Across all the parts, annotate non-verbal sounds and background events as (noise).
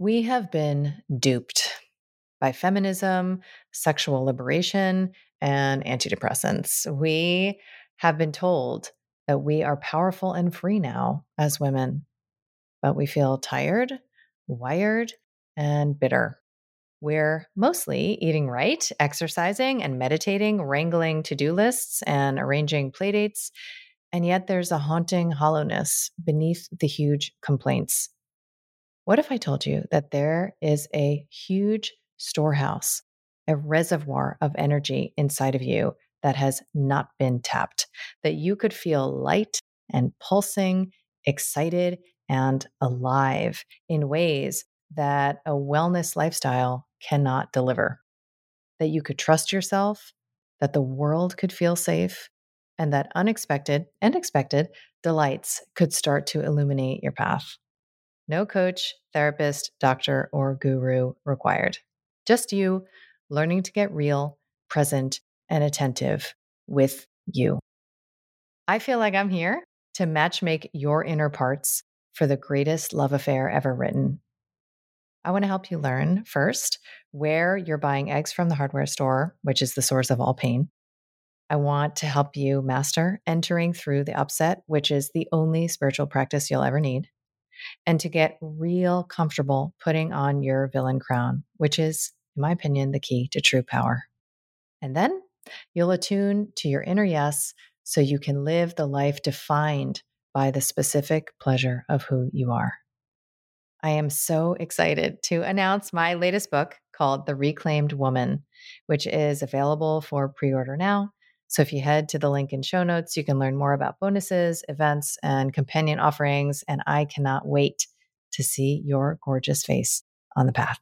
We have been duped by feminism, sexual liberation, and antidepressants. We have been told that we are powerful and free now as women, but we feel tired, wired, and bitter. We're mostly eating right, exercising and meditating, wrangling to do lists, and arranging playdates. And yet there's a haunting hollowness beneath the huge complaints. What if I told you that there is a huge storehouse, a reservoir of energy inside of you that has not been tapped, that you could feel light and pulsing, excited and alive in ways that a wellness lifestyle cannot deliver? That you could trust yourself, that the world could feel safe, and that unexpected and expected delights could start to illuminate your path. No coach, therapist, doctor, or guru required. Just you learning to get real, present, and attentive with you. I feel like I'm here to matchmake your inner parts for the greatest love affair ever written. I want to help you learn first where you're buying eggs from the hardware store, which is the source of all pain. I want to help you master entering through the upset, which is the only spiritual practice you'll ever need and to get real comfortable putting on your villain crown, which is, in my opinion, the key to true power. And then you'll attune to your inner yes so you can live the life defined by the specific pleasure of who you are. I am so excited to announce my latest book called The Reclaimed Woman, which is available for pre order now. So if you head to the link in show notes, you can learn more about bonuses, events, and companion offerings. And I cannot wait to see your gorgeous face on the path.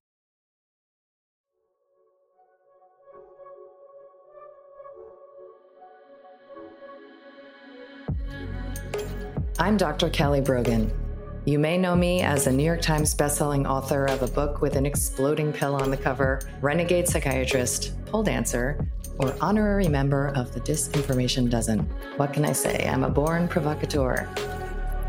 I'm Dr. Kelly Brogan. You may know me as a New York Times bestselling author of a book with an exploding pill on the cover, renegade psychiatrist, pole dancer, or honorary member of the Disinformation Dozen. What can I say? I'm a born provocateur.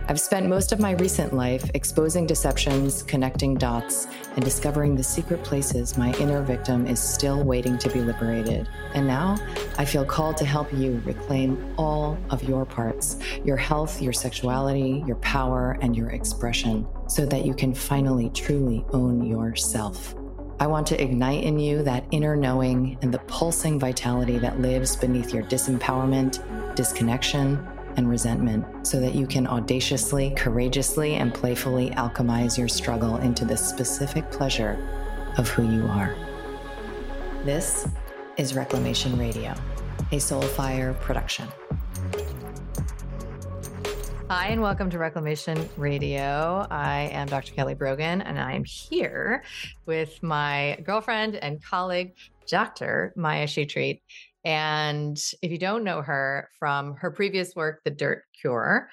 I've spent most of my recent life exposing deceptions, connecting dots, and discovering the secret places my inner victim is still waiting to be liberated. And now I feel called to help you reclaim all of your parts your health, your sexuality, your power, and your expression so that you can finally truly own yourself. I want to ignite in you that inner knowing and the pulsing vitality that lives beneath your disempowerment, disconnection, and resentment so that you can audaciously, courageously, and playfully alchemize your struggle into the specific pleasure of who you are. This is Reclamation Radio, a Soulfire production. Hi, and welcome to Reclamation Radio. I am Dr. Kelly Brogan, and I am here with my girlfriend and colleague, Dr. Maya Shetreat. And if you don't know her from her previous work, The Dirt Cure,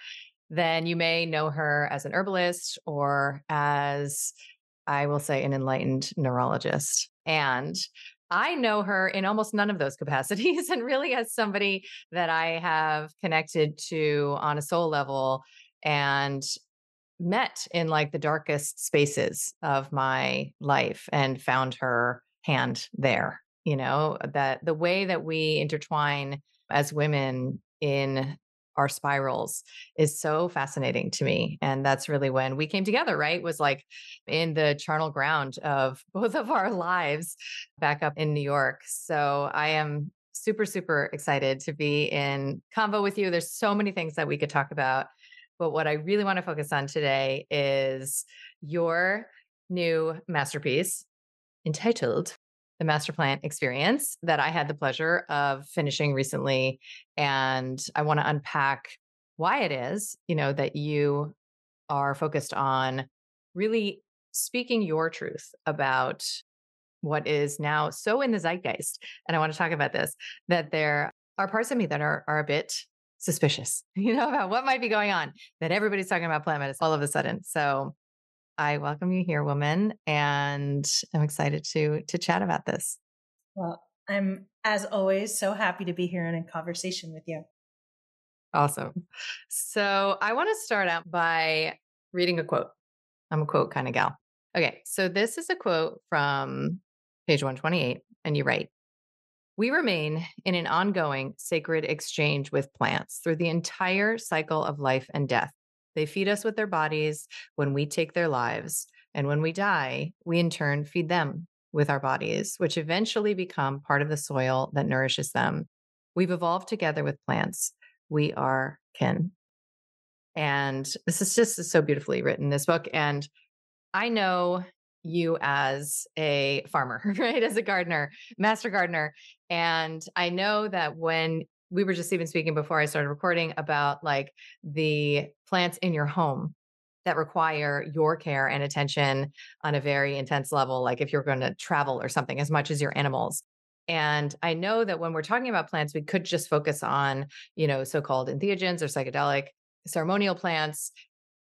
then you may know her as an herbalist or as, I will say, an enlightened neurologist. And I know her in almost none of those capacities (laughs) and really as somebody that I have connected to on a soul level and met in like the darkest spaces of my life and found her hand there. You know, that the way that we intertwine as women in our spirals is so fascinating to me. And that's really when we came together, right? Was like in the charnel ground of (laughs) both of our lives back up in New York. So I am super, super excited to be in convo with you. There's so many things that we could talk about. But what I really want to focus on today is your new masterpiece entitled the master plant experience that I had the pleasure of finishing recently. And I want to unpack why it is, you know, that you are focused on really speaking your truth about what is now so in the zeitgeist. And I want to talk about this that there are parts of me that are, are a bit suspicious, (laughs) you know, about what might be going on, that everybody's talking about plant medicine all of a sudden. So I welcome you here, woman, and I'm excited to to chat about this. Well, I'm as always so happy to be here in a conversation with you. Awesome. So I want to start out by reading a quote. I'm a quote kind of gal. Okay, so this is a quote from page 128, and you write We remain in an ongoing sacred exchange with plants through the entire cycle of life and death. They feed us with their bodies when we take their lives, and when we die, we in turn feed them with our bodies, which eventually become part of the soil that nourishes them. We've evolved together with plants. We are kin. And this is just so beautifully written, this book. And I know you as a farmer, (laughs) right? As a gardener, master gardener. And I know that when we were just even speaking before I started recording about like the plants in your home that require your care and attention on a very intense level, like if you're going to travel or something, as much as your animals. And I know that when we're talking about plants, we could just focus on, you know, so called entheogens or psychedelic ceremonial plants.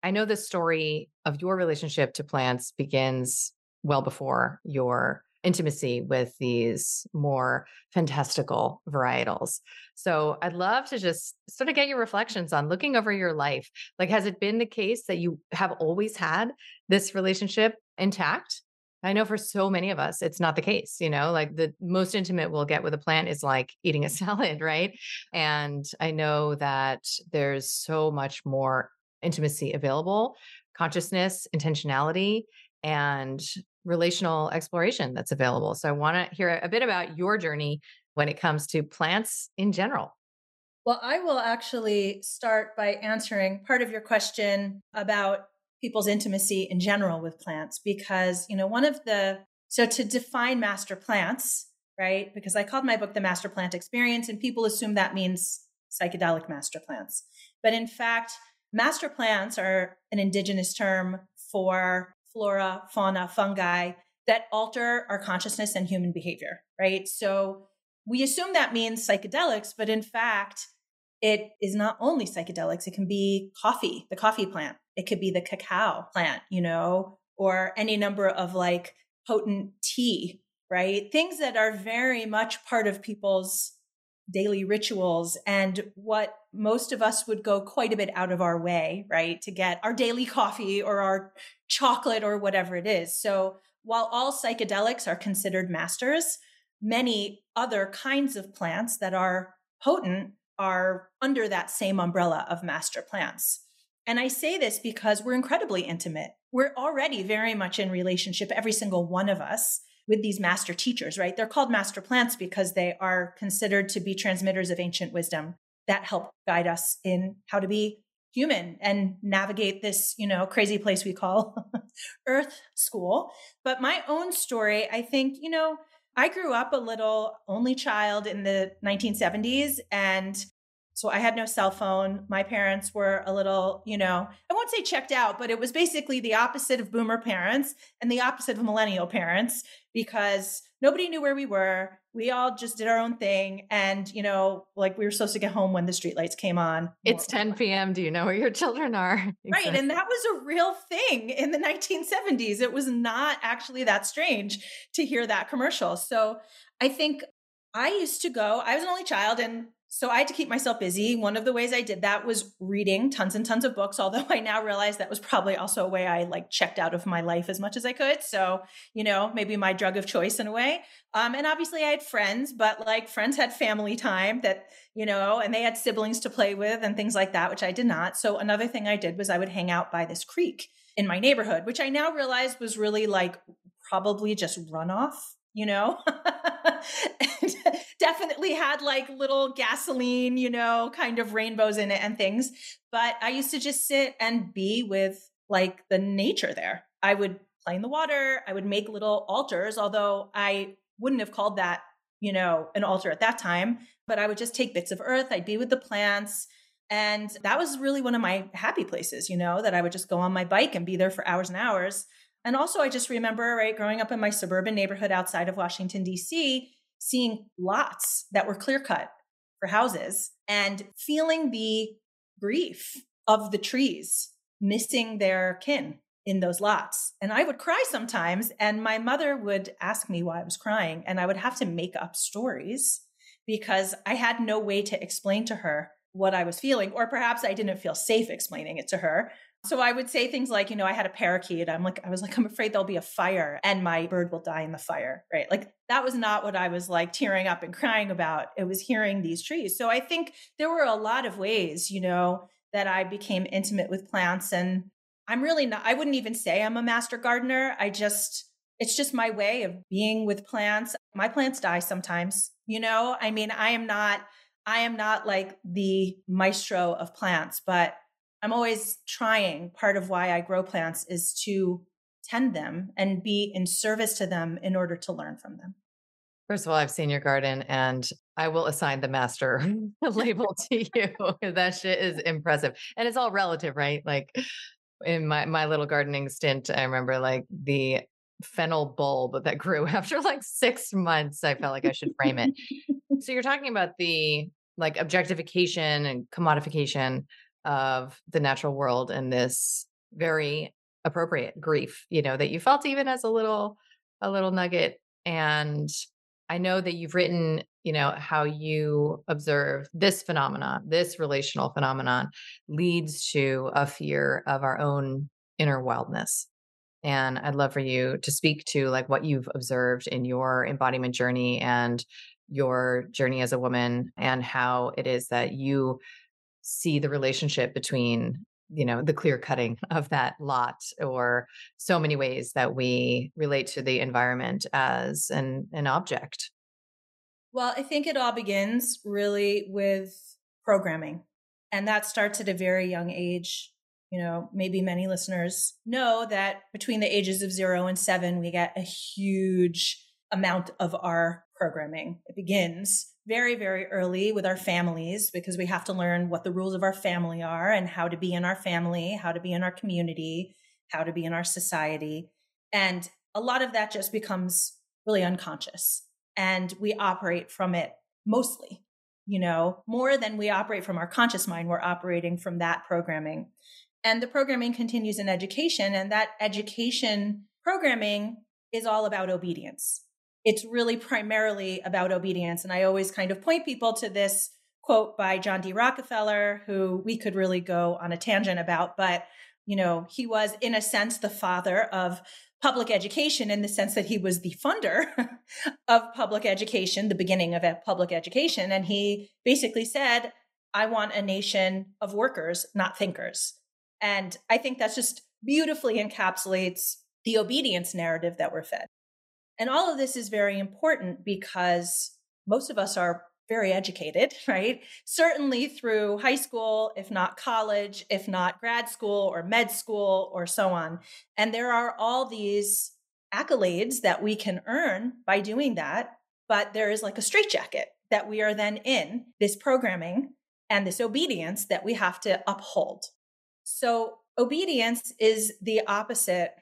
I know the story of your relationship to plants begins well before your intimacy with these more fantastical varietals. So I'd love to just sort of get your reflections on looking over your life. Like, has it been the case that you have always had this relationship intact? I know for so many of us, it's not the case. You know, like the most intimate we'll get with a plant is like eating a (laughs) salad, right? And I know that there's so much more intimacy available, consciousness, intentionality, and relational exploration that's available. So I want to hear a bit about your journey when it comes to plants in general. Well, I will actually start by answering part of your question about people's intimacy in general with plants because, you know, one of the so to define master plants, right? Because I called my book The Master Plant Experience and people assume that means psychedelic master plants. But in fact, master plants are an indigenous term for flora, fauna, fungi that alter our consciousness and human behavior, right? So we assume that means psychedelics, but in fact, it is not only psychedelics. It can be coffee, the coffee plant. It could be the cacao plant, you know, or any number of like potent tea, right? Things that are very much part of people's daily rituals and what most of us would go quite a bit out of our way, right? To get our daily coffee or our chocolate or whatever it is. So while all psychedelics are considered masters, many other kinds of plants that are potent are under that same umbrella of master plants. And I say this because we're incredibly intimate. We're already very much in relationship, every single one of us, with these master teachers, right? They're called master plants because they are considered to be transmitters of ancient wisdom that help guide us in how to be human and navigate this, you know, crazy place we call (laughs) Earth school. But my own story, I think, you know, I grew up a little only child in the 1970s and so I had no cell phone. My parents were a little, you know, I won't say checked out, but it was basically the opposite of boomer parents and the opposite of millennial parents because nobody knew where we were. We all just did our own thing. And, you know, like we were supposed to get home when the streetlights came on. It's 10 p.m. Do you know where your children are? (laughs) Right. And that was a real thing in the 1970s. It was not actually that strange to hear that commercial. So I think I used to go, I was an only child and so I had to keep myself busy. One of the ways I did that was reading tons and tons of books, although (laughs) I now realize that was probably also a way I like checked out of my life as much as I could. So, you know, maybe my drug of choice in a way. Um, and obviously I had friends, but like friends had family time that, you know, and they had siblings to play with and things like that, which I did not. So another thing I did was I would hang out by this creek in my neighborhood, which I now realize was really like probably just runoff you know (laughs) definitely had like little gasoline you know kind of rainbows in it and things but i used to just sit and be with like the nature there i would play in the water i would make little altars although i wouldn't have called that you know an altar at that time but i would just take bits of earth i'd be with the plants and that was really one of my happy places you know that i would just go on my bike and be there for hours and hours and also, I just remember, right, growing up in my suburban neighborhood outside of Washington, D.C., seeing lots that were clear cut for houses and feeling the grief of the trees missing their kin in those lots. And I would cry sometimes, and my mother would ask me why I was crying, and I would have to make up stories because I had no way to explain to her what I was feeling, or perhaps I didn't feel safe explaining it to her So I would say things like, you know, I had a parakeet. I'm like, I was like, I'm afraid there'll be a fire and my bird will die in the fire, right? Like that was not what I was like tearing up and crying about. It was hearing these trees. So I think there were a lot of ways, you know, that I became intimate with plants. And I'm really not, I wouldn't even say I'm a master gardener. I just, it's just my way of being with plants. My plants die sometimes, you know? I mean, I am not, I am not like the maestro of plants, but I'm always trying. Part of why I grow plants is to tend them and be in service to them in order to learn from them. First of all, I've seen your garden and I will assign the master (laughs) (laughs) label to you. that shit is impressive. And it's all relative, right? Like in my, my little gardening stint, I remember like the fennel bulb that grew (laughs) after like six months. I felt like I should frame it. so you're talking about the like objectification and commodification of the natural world and this very appropriate grief, you know, that you felt even as a little a little nugget and I know that you've written, you know, how you observe this phenomenon, this relational phenomenon leads to a fear of our own inner wildness. And I'd love for you to speak to like what you've observed in your embodiment journey and your journey as a woman and how it is that you see the relationship between you know the clear cutting (laughs) of that lot or so many ways that we relate to the environment as an an object. Well i think it all begins really with programming and that starts at a very young age. You know maybe many listeners know that between the ages of 0 and 7 we get a huge amount of our programming. It begins very, very early with our families because we have to learn what the rules of our family are and how to be in our family, how to be in our community, how to be in our society. And a lot of that just becomes really unconscious. And we operate from it mostly, you know, more than we operate from our conscious mind. We're operating from that programming. And the programming continues in education. And that education programming is all about obedience it's really primarily about obedience. And I always kind of point people to this quote by John D. Rockefeller, who we could really go on a tangent about, but you know, he was in a sense the father of public education in the sense that he was the funder (laughs) of public education, the beginning of public education. And he basically said, I want a nation of workers, not thinkers. And I think that's just beautifully encapsulates the obedience narrative that we're fed. And all of this is very important because most of us are very educated, (laughs) right? Certainly through high school, if not college, if not grad school or med school or so on. And there are all these accolades that we can earn by doing that. But there is like a straitjacket that we are then in this programming and this obedience that we have to uphold. So, obedience is the opposite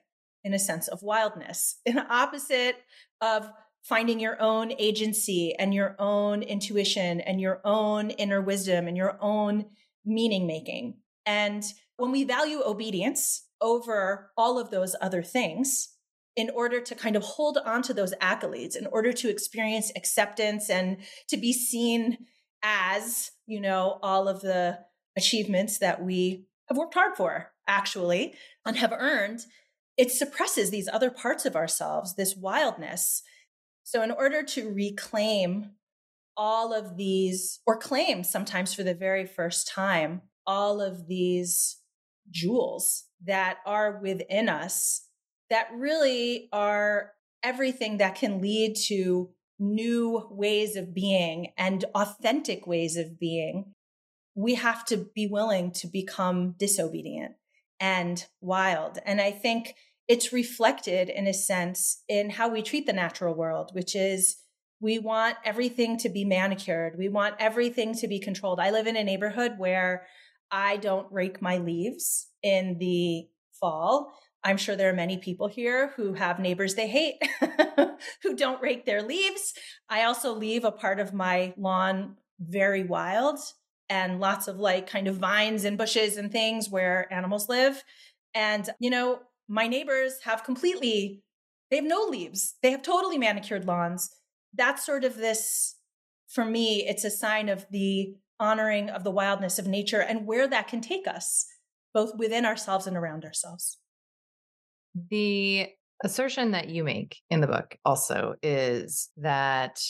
in a sense of wildness, (laughs) in opposite of finding your own agency and your own intuition and your own inner wisdom and your own meaning making. And when we value obedience over all of those other things, in order to kind of hold on to those accolades, in order to experience acceptance and to be seen as, you know, all of the achievements that we have worked hard for, actually, and have earned, it suppresses these other parts of ourselves, this wildness. So, in order to reclaim all of these, or claim sometimes for the very first time, all of these jewels that are within us that really are everything that can lead to new ways of being and authentic ways of being, we have to be willing to become disobedient and wild. And I think it's reflected in a sense in how we treat the natural world, which is we want everything to be manicured. We want everything to be controlled. I live in a neighborhood where I don't rake my leaves in the fall. I'm sure there are many people here who have neighbors they hate (laughs) who don't rake their leaves. I also leave a part of my lawn very wild and lots of like kind of vines and bushes and things where animals live. And, you know, my neighbors have completely they have no leaves they have totally manicured lawns that's sort of this for me it's a sign of the honoring of the wildness of nature and where that can take us both within ourselves and around ourselves. The assertion that you make in the book also is that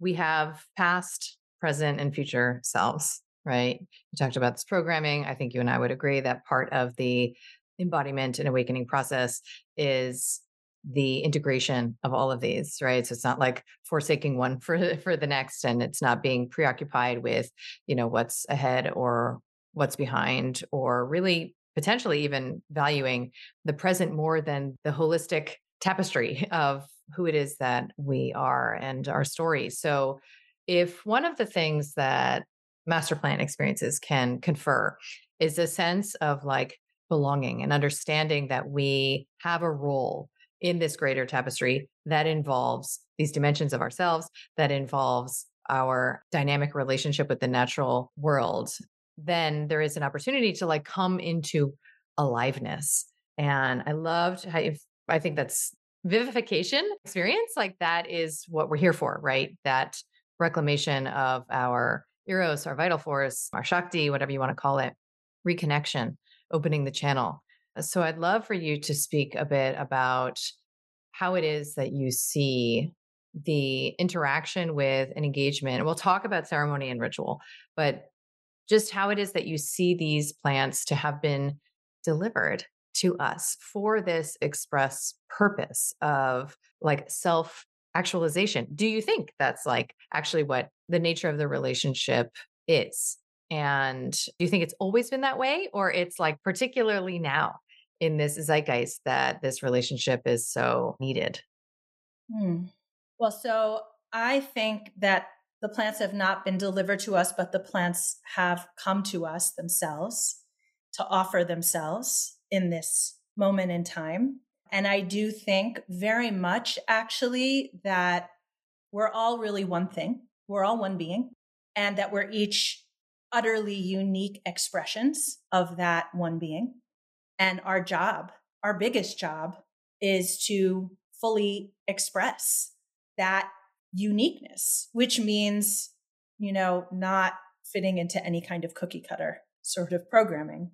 we have past, present, and future selves, right? You talked about this programming. I think you and I would agree that part of the embodiment and awakening process is the integration of all of these right? So it's not like forsaking one (laughs) for for the next and it's not being preoccupied with you know what's ahead or what's behind or really potentially even valuing the present more than the holistic tapestry (laughs) of who it is that we are and our story. So if one of the things that master plant experiences can confer is a sense of like belonging and understanding that we have a role in this greater tapestry that involves these dimensions of ourselves, that involves our dynamic relationship with the natural world, then there is an opportunity to like come into aliveness. And I loved how I think that's vivification experience. Like that is what we're here for, right? That reclamation of our eros, our vital force, our shakti, whatever you want to call it, reconnection, opening the channel. Uh, so I'd love for you to speak a bit about how it is that you see the interaction with an engagement. We'll talk about ceremony and ritual, but just how it is that you see these plants to have been delivered to us for this express purpose of like self actualization. Do you think that's like actually what the nature of the relationship is? And do you think it's always been that way or it's like particularly now in this zeitgeist that this relationship is so needed? Hmm. Well, so I think that the plants have not been delivered to us, but the plants have come to us themselves to offer themselves in this moment in time. And I do think very much actually that we're all really one thing. We're all one being and that we're each utterly unique expressions of that one being. And our job, our biggest job is to fully express that uniqueness, which means, you know, not fitting into any kind of cookie cutter sort of programming.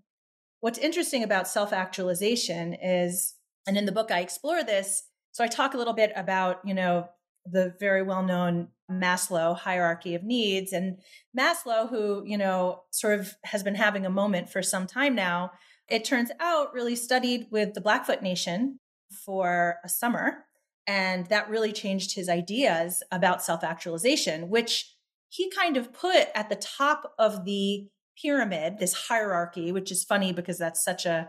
What's interesting about self actualization is, and in the book I explore this. So I talk a little bit about, you know, the very well known Maslow hierarchy of needs. And Maslow, who, you know, sort of has been having a moment for some time now, it turns out really studied with the Blackfoot Nation for a summer. And that really changed his ideas about self actualization, which he kind of put at the top of the pyramid, this hierarchy, which is funny because that's such a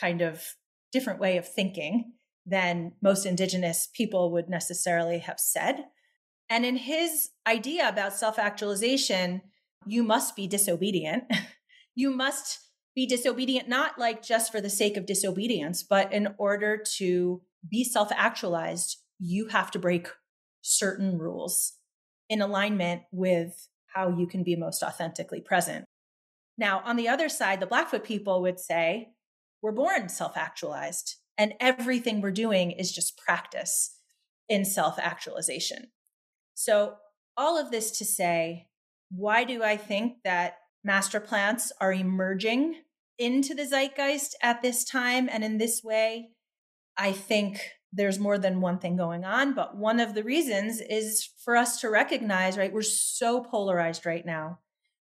kind of different way of thinking than most indigenous people would necessarily have said. And in his idea about self actualization, you must be disobedient. (laughs) you must be disobedient, not like just for the sake of disobedience, but in order to be self actualized, you have to break certain rules in alignment with how you can be most authentically present. Now, on the other side, the Blackfoot people would say, we're born self actualized, and everything we're doing is just practice in self actualization. So, all of this to say, why do I think that master plants are emerging into the zeitgeist at this time and in this way? I think there's more than one thing going on, but one of the reasons is for us to recognize, right? We're so polarized right now.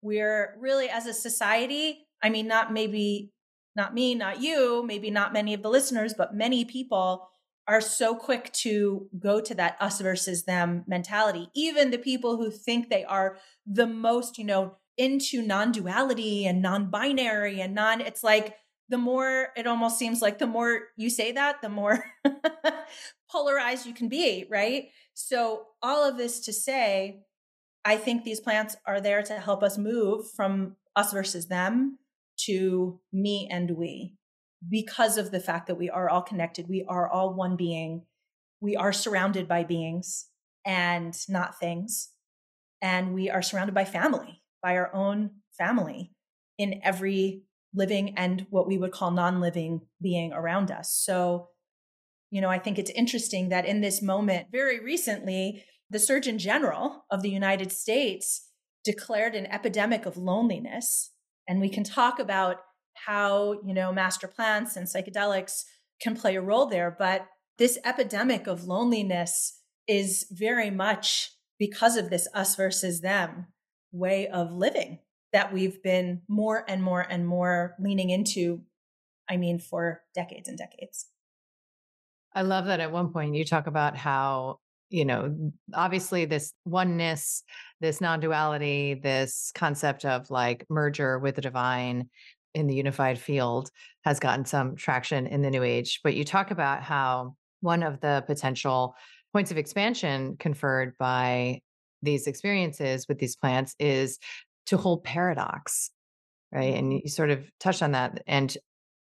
We're really, as a society, I mean, not maybe, not me, not you, maybe not many of the listeners, but many people are so quick to go to that us versus them mentality. Even the people who think they are the most, you know, into non duality and non binary and non, it's like the more it almost seems like the more you say that, the more (laughs) polarized you can be, right? So, all of this to say, I think these plants are there to help us move from us versus them to me and we because of the fact that we are all connected. We are all one being. We are surrounded by beings and not things. And we are surrounded by family, by our own family in every living and what we would call non living being around us. So, you know, I think it's interesting that in this moment, very recently, the Surgeon General of the United States declared an epidemic of loneliness. And we can talk about how, you know, master plants and psychedelics can play a role there. But this epidemic of loneliness is very much because of this us versus them way of living that we've been more and more and more leaning into, I mean, for decades and decades. I love that at one point you talk about how, you know, obviously this oneness, this non duality, this concept of like merger with the divine in the unified field has gotten some traction in the new age. But you talk about how one of the potential points of expansion conferred by these experiences with these plants is to hold paradox, right? And mm-hmm. you sort of touched on that and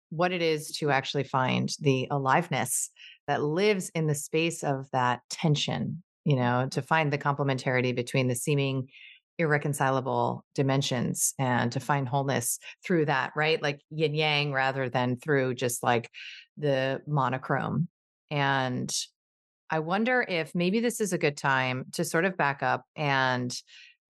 what it is to actually find the aliveness that lives in the space of that tension, you know, to find the complementarity between the seeming irreconcilable dimensions and to find wholeness through that, right? Like yin yang rather than through just like the monochrome. And I wonder if maybe this is a good time to sort of back up and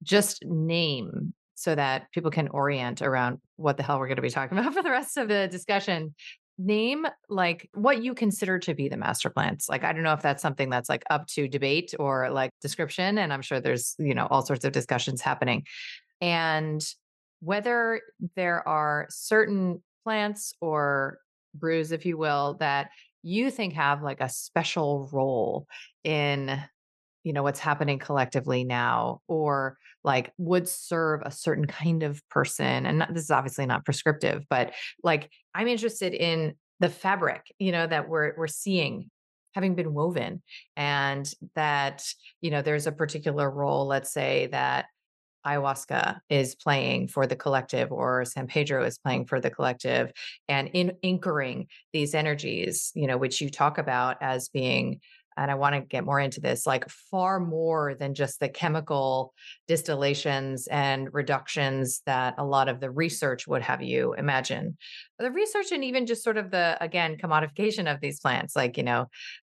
just name so that people can orient around what the hell we're going to be talking (laughs) about for the rest of the discussion. Name like what you consider to be the master plants. Like, I don't know if that's something that's like up to debate or like description. And I'm sure there's, you know, all sorts of discussions happening. And whether there are certain plants or brews, if you will, that you think have like a special role in you know what's happening collectively now or like would serve a certain kind of person and not, this is obviously not prescriptive but like i'm interested in the fabric you know that we're we're seeing having been woven and that you know there's a particular role let's say that ayahuasca is playing for the collective or San Pedro is playing for the collective and in anchoring these energies, you know, which you talk about as being and I want to get more into this, like far more than just the chemical distillations and reductions that a lot of the research would have you imagine. The research and even just sort of the, again, commodification of these plants, like, you know,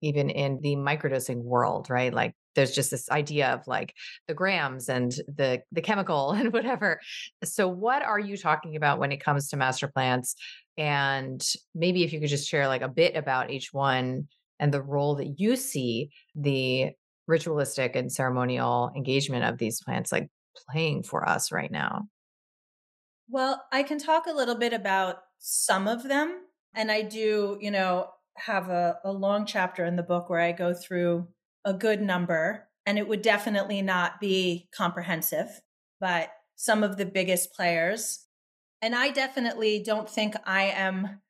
even in the microdosing world, right? Like there's just this idea of like the grams and the the chemical (laughs) and whatever. So what are you talking about when it comes to master plants? And maybe if you could just share like a bit about each one and the role that you see the ritualistic and ceremonial engagement of these plants like playing for us right now. Well, I can talk a little bit about some of them. And I do, you know, have a, a long chapter in the book where I go through a good number, and it would definitely not be comprehensive, but some of the biggest players. And I definitely don't think I am,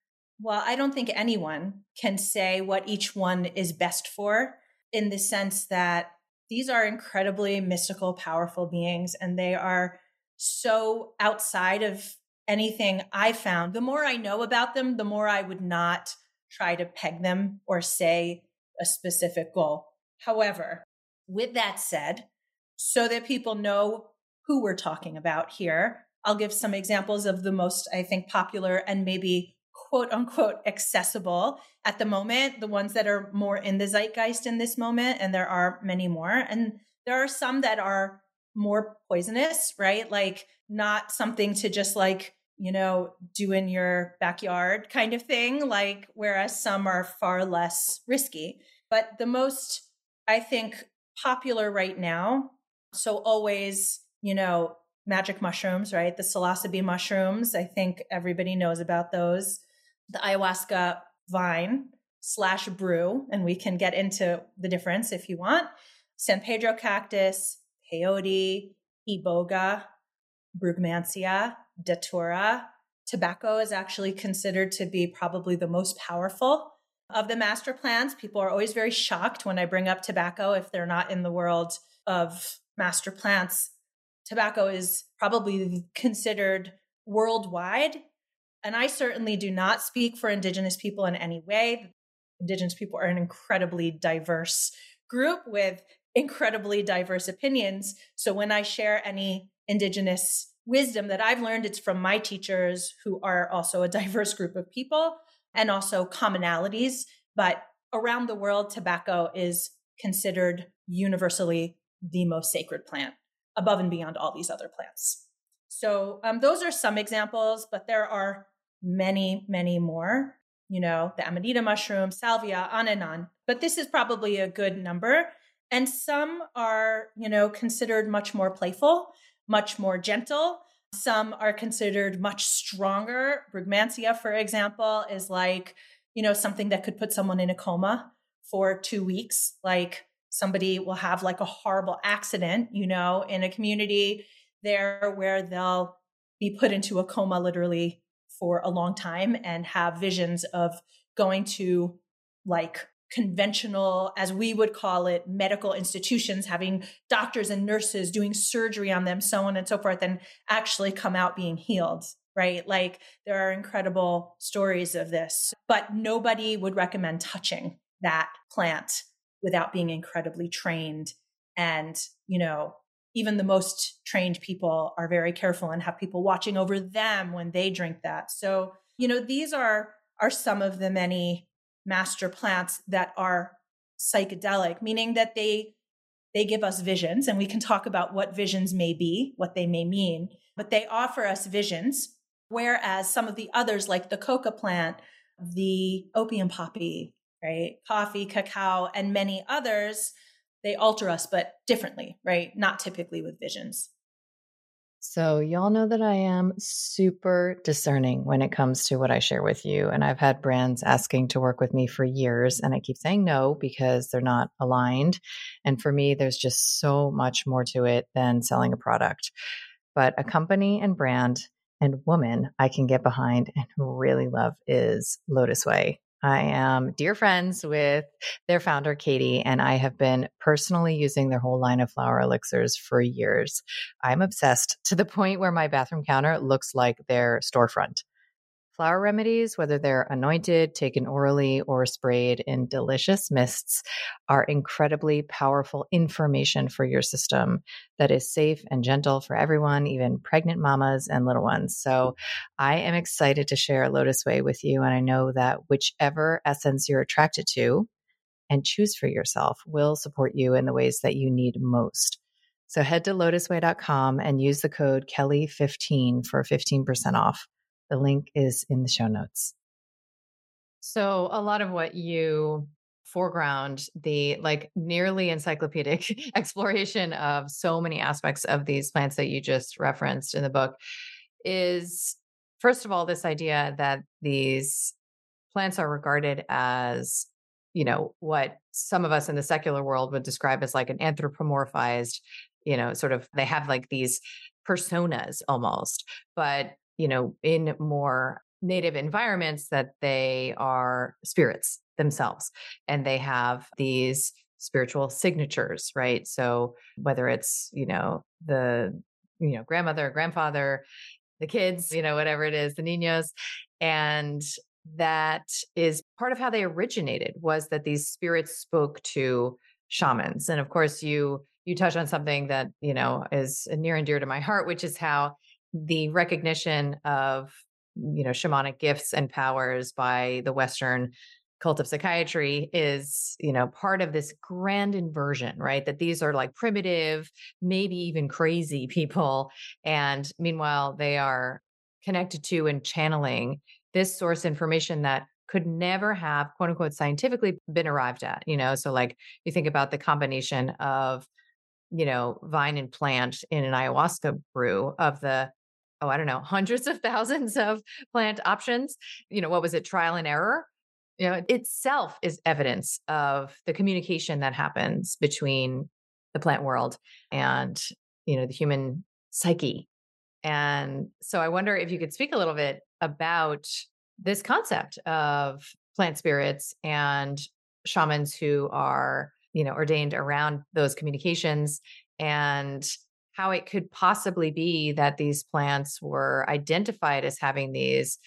well, I don't think anyone can say what each one is best for in the sense that these are incredibly mystical, powerful beings, and they are so outside of anything I found. The more I know about them, the more I would not try to peg them or say a specific goal. However, with that said, so that people know who we're talking about here, I'll give some examples of the most, I think, popular and maybe quote unquote accessible at the moment, the ones that are more in the zeitgeist in this moment. And there are many more. And there are some that are more poisonous, right? Like not something to just like you know, do in your backyard kind of thing, like, whereas some are far less risky. But the most, I think, popular right now, so always, you know, magic mushrooms, right? The psilocybe mushrooms, I think everybody knows about those. The ayahuasca vine slash brew, and we can get into the difference if you want. San Pedro cactus, peyote, iboga, brugmansia, datura. Tobacco is actually considered to be probably the most powerful of the master plants. People are always very shocked when I bring up tobacco if they're not in the world of master plants. Tobacco is probably considered worldwide. And I certainly do not speak for Indigenous people in any way. Indigenous people are an incredibly diverse group with incredibly diverse opinions. So when I share any Indigenous wisdom that I've learned. It's from my teachers who are also a (laughs) diverse group of people and also commonalities. But around the world, tobacco is considered universally the most sacred plant above and beyond all these other plants. So um, those are some examples, but there are many, many more. You know, the Amanita mushroom, salvia, on and on. But this is probably a good number. And some are, you know, considered much more playful, much more gentle. Some are considered much stronger. Brugmansia, for example, is like, you know, something that could put someone in a coma for two weeks. Like somebody will have like a horrible accident, you know, in a community there where they'll be put into a coma literally for a long time and have visions of going to like conventional, as we would call it, medical institutions, having doctors and nurses doing surgery on them, so on and so forth, and actually come out being healed, right? Like there are incredible stories of this, but nobody would recommend touching that plant without being incredibly trained. And, you know, even the most trained people are very careful and have people watching over them when they drink that. So, you know, these are are some of the many master plants that are psychedelic, meaning that they they give us visions and we can talk about what visions may be, what they may mean, but they offer us visions whereas some of the others like the coca plant, the opium poppy, right? Coffee, cacao, and many others, they alter us, but differently, right? Not typically with visions. So, y'all know that I am super discerning when it comes to what I share with you. And I've had brands asking to work with me for years, and I keep saying no because they're not aligned. And for me, there's just so much more to it than selling a product. But a company and brand and woman I can get behind and really love is Lotus Wei. I am dear friends with their founder, Katie, and I have been personally using their whole line of flower elixirs for years. I'm obsessed to the point where my bathroom counter looks like their storefront. Flower remedies, whether they're anointed, taken orally, or sprayed in delicious mists, are incredibly powerful information for your system that is safe and gentle for everyone, even pregnant mamas and little ones. So I am excited to share Lotus Wei with you. And I know that whichever essence you're attracted to and choose for yourself will support you in the ways that you need most. So head to lotuswei.com and use the code Kelly15 for 15% off. The link is in the show notes. So, a lot of what you foreground the like nearly encyclopedic (laughs) exploration of so many aspects of these plants that you just referenced in the book is first of all this idea that these plants are regarded as you know what some of us in the secular world would describe as like an anthropomorphized you know sort of they have like these personas almost but you know, in more native environments that they are spirits themselves and they have these spiritual signatures, right? So whether it's, you know, the, you know, grandmother, grandfather, the kids, you know, whatever it is, the niños. And that is part of how they originated was that these spirits spoke to shamans. And of course, you you touch on something that, you know, is near and dear to my heart, which is how the recognition of you know shamanic gifts and powers by the western cult of psychiatry is you know part of this grand inversion right? That these are like primitive maybe even crazy (laughs) people and meanwhile they are connected to and channeling this source information that could never have quote unquote scientifically been arrived at you know? So like you think about the combination of you know vine and plant in an ayahuasca brew of the oh, I don't know, hundreds of thousands of plant options. You know, what was it, trial and error? You know, itself is evidence of the communication that happens between the plant world and, you know, the human psyche. And so I wonder if you could speak a little bit about this concept of plant spirits and shamans who are, you know, ordained around those communications and how it could possibly be that these plants were identified as having these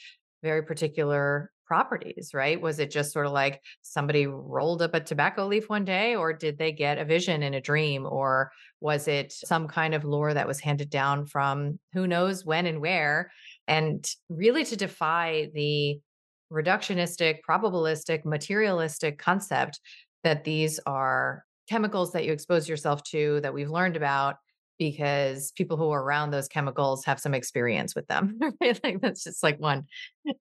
very particular properties, right? Was it just sort of like somebody rolled up a tobacco leaf one day, or did they get a vision in a dream, or was it some kind of lore that was handed down from who knows when and where? And really to defy the reductionistic, probabilistic, materialistic concept that these are chemicals that you expose yourself to that we've learned about because people who are around those chemicals have some experience with them. (laughs) Right? Like that's just like one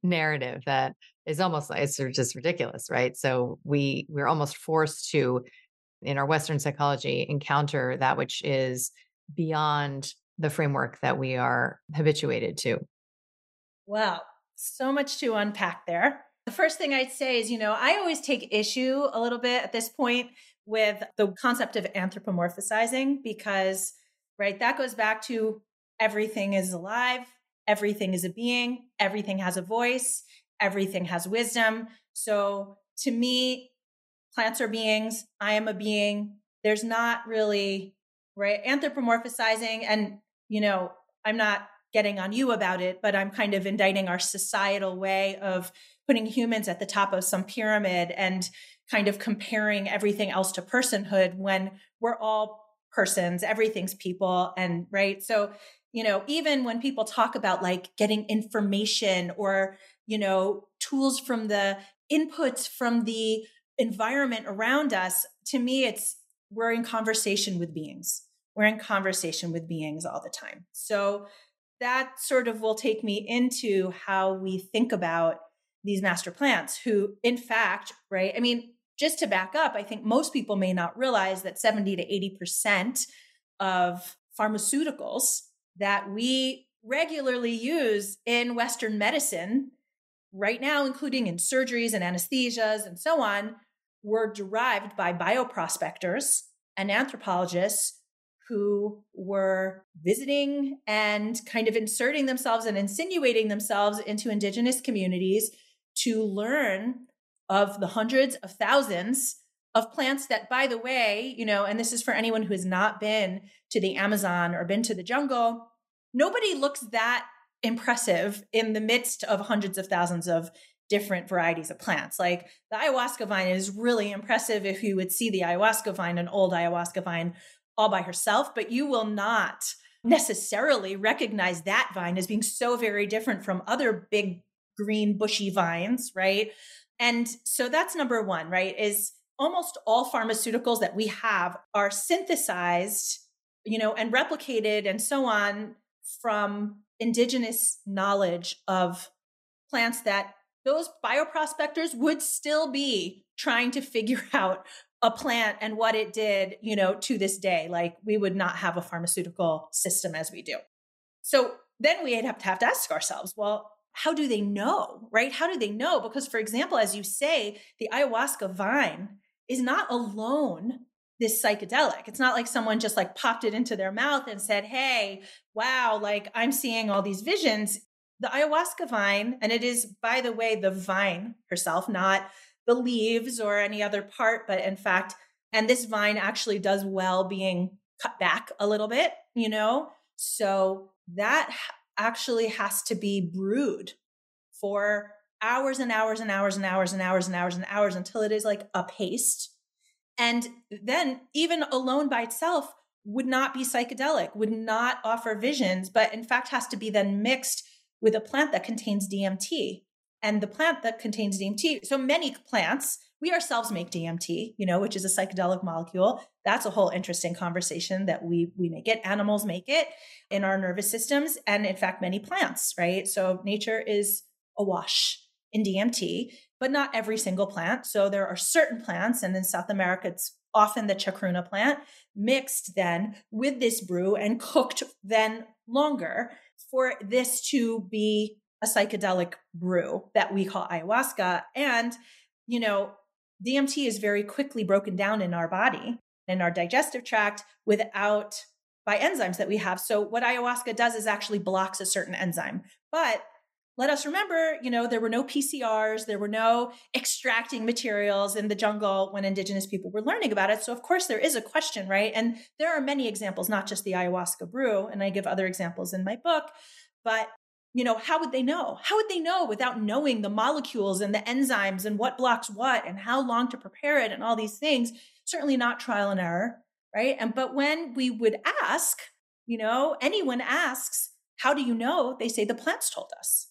narrative that is almost like it's just ridiculous, right? So we we're almost forced to, in our Western psychology, encounter that which is beyond the framework that we are habituated to. Wow, so much to unpack there. The first thing I'd say is, you know, I always take issue a little bit at this point with the concept of anthropomorphizing because, right, that goes back to everything is alive, everything is a being, everything has a voice, everything has wisdom. So to me, plants are beings, I am a being. There's not really, right, anthropomorphizing. And, you know, I'm not getting on you about it, but I'm kind of indicting our societal way of putting humans at the top of some pyramid and kind of comparing everything else to personhood when we're all persons, everything's people. And right. So, you know, even when people talk about like getting information or, you know, tools from the inputs from the environment around us, to me, it's we're in conversation with beings. We're in conversation with beings all the time. So that sort of will take me into how we think about these master plants who in fact right i mean just to back up i think most people may not realize that 70 to 80% of pharmaceuticals that we regularly use in western medicine right now including in surgeries and anesthesias and so on were derived by bioprospectors and anthropologists who were visiting and kind of inserting themselves and insinuating themselves into indigenous communities to learn of the hundreds of thousands of plants that, by the way, you know, and this is for anyone who has not been to the Amazon or been to the jungle, nobody looks that impressive in the midst of hundreds of thousands of different varieties of plants. Like the ayahuasca vine is really impressive if you would see the ayahuasca vine, an old ayahuasca vine, all by herself, but you will not necessarily recognize that vine as being so very different from other big green bushy vines, right? And so that's number one, right? Is almost all pharmaceuticals that we have are synthesized, you know, and replicated and so on from indigenous knowledge of plants that those bioprospectors would still be trying to figure (laughs) out a plant and what it did, you know, to this day. Like we would not have a pharmaceutical system as we do. So then we'd have to have to ask ourselves, well, how do they know, right? How do they know? Because, for example, as you say, the ayahuasca vine is not alone this psychedelic. It's not like someone just like popped it into their mouth and said, Hey, wow, like I'm seeing all these visions. The ayahuasca vine, and it is, by the way, the vine herself, not the leaves or any other part, but in fact, and this vine actually does well being cut back a little bit, you know? So that actually has to be brewed for hours and hours and hours and hours and hours and hours and hours until it is like a paste. And then, even alone by itself, would not be psychedelic, would not offer visions, but in fact has to be then mixed with a plant that contains DMT and the plant that contains DMT. So many plants we ourselves make DMT, you know, which is a psychedelic molecule. That's a whole interesting conversation that we we make it. Animals make it in our nervous systems, and in fact, many plants, right? So nature is awash in DMT, but not every single plant. So there are certain plants, and in South America, it's often the chacruna plant mixed then with this brew and (laughs) cooked then longer for this to be a psychedelic brew that we call ayahuasca. And, you know, DMT is very quickly broken down in our body, in our digestive tract, without by enzymes that we have. So what ayahuasca does is actually blocks a certain enzyme. But let us remember, you know, there were no PCRs, there were no extracting materials in the jungle when indigenous people were learning about it. So of course there is a question, right? And there are many examples, not just the ayahuasca brew, and I give other examples in my book, but you know, how would they know? How would they know without knowing the molecules and the enzymes and what blocks what and how long to prepare it and all these things? Certainly not trial and error, right? And but when we would ask, you know, anyone asks, how do you know? They say the plants told us.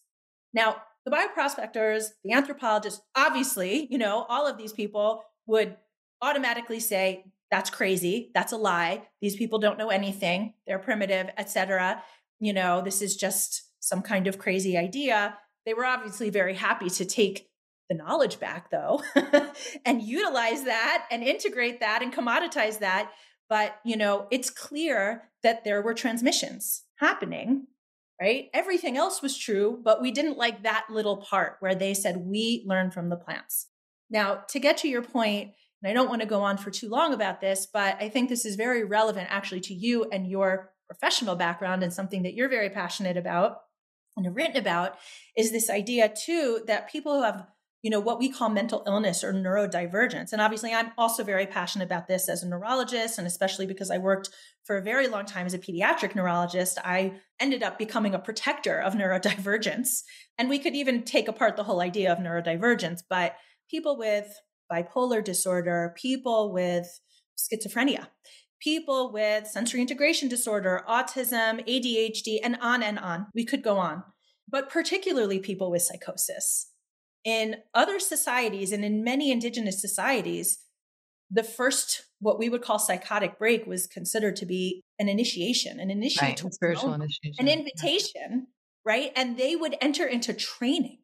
Now, the bioprospectors, the anthropologists, obviously, you know, all of these people would automatically say that's crazy. That's a lie. These people don't know anything. They're primitive, etc. You know, this is just some kind of crazy idea. They were obviously very happy to take the knowledge back though (laughs) and utilize that and integrate that and commoditize that. But, you know, it's clear that there were transmissions happening, right? Everything else was true, but we didn't like that little part where they said, we learn from the plants. Now, to get to your point, and I don't want to go on for too long about this, but I think this is very relevant actually to you and your professional background and something that you're very passionate about and written about is this idea too that people who have you know what we call mental illness or neurodivergence and obviously i'm also very passionate about this as a neurologist and especially because i worked for a very long time as a pediatric neurologist i ended up becoming a protector of (laughs) neurodivergence. And we could even take apart the whole idea of neurodivergence but people with bipolar disorder people with schizophrenia people with sensory integration disorder autism adhd and on and on we could go on but particularly people with psychosis in other societies and in many indigenous societies, the first, what we would call psychotic break, was considered to be an initiation, an initiation, right, spiritual initiation, an invitation, yeah. right? And they would enter into training.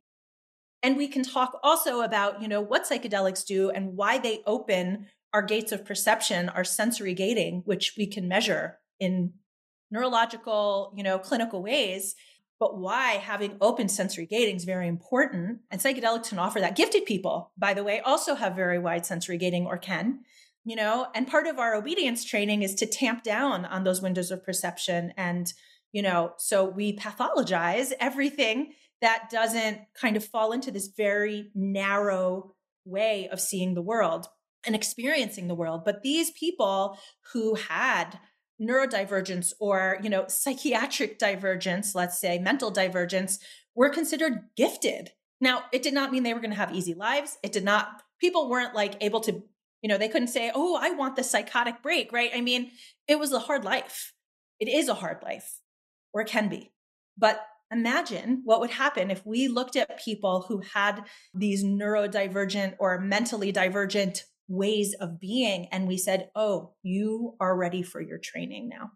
And we can talk also about, you know, what psychedelics do and why they open our gates of perception, our sensory gating, which we can measure in neurological, you know, clinical ways but why having open sensory gating is very important. And psychedelics can offer that. Gifted people, by the way, also have very wide sensory gating or can, you know, and part of our obedience training is to tamp down on those windows of perception. And, you know, so we pathologize everything that doesn't kind of fall into this very narrow way of seeing the world and experiencing the world. But these people who had neurodivergence or you know psychiatric divergence let's say mental divergence were considered gifted. Now it did not mean they were going to have easy lives. It did not people weren't like able to you know they couldn't say oh i want the psychotic break right? I mean it was a hard life. It is a hard life or it can be. But imagine what would happen if we looked at people who had these neurodivergent or mentally divergent ways of being. And we said, Oh, you are ready for your training now.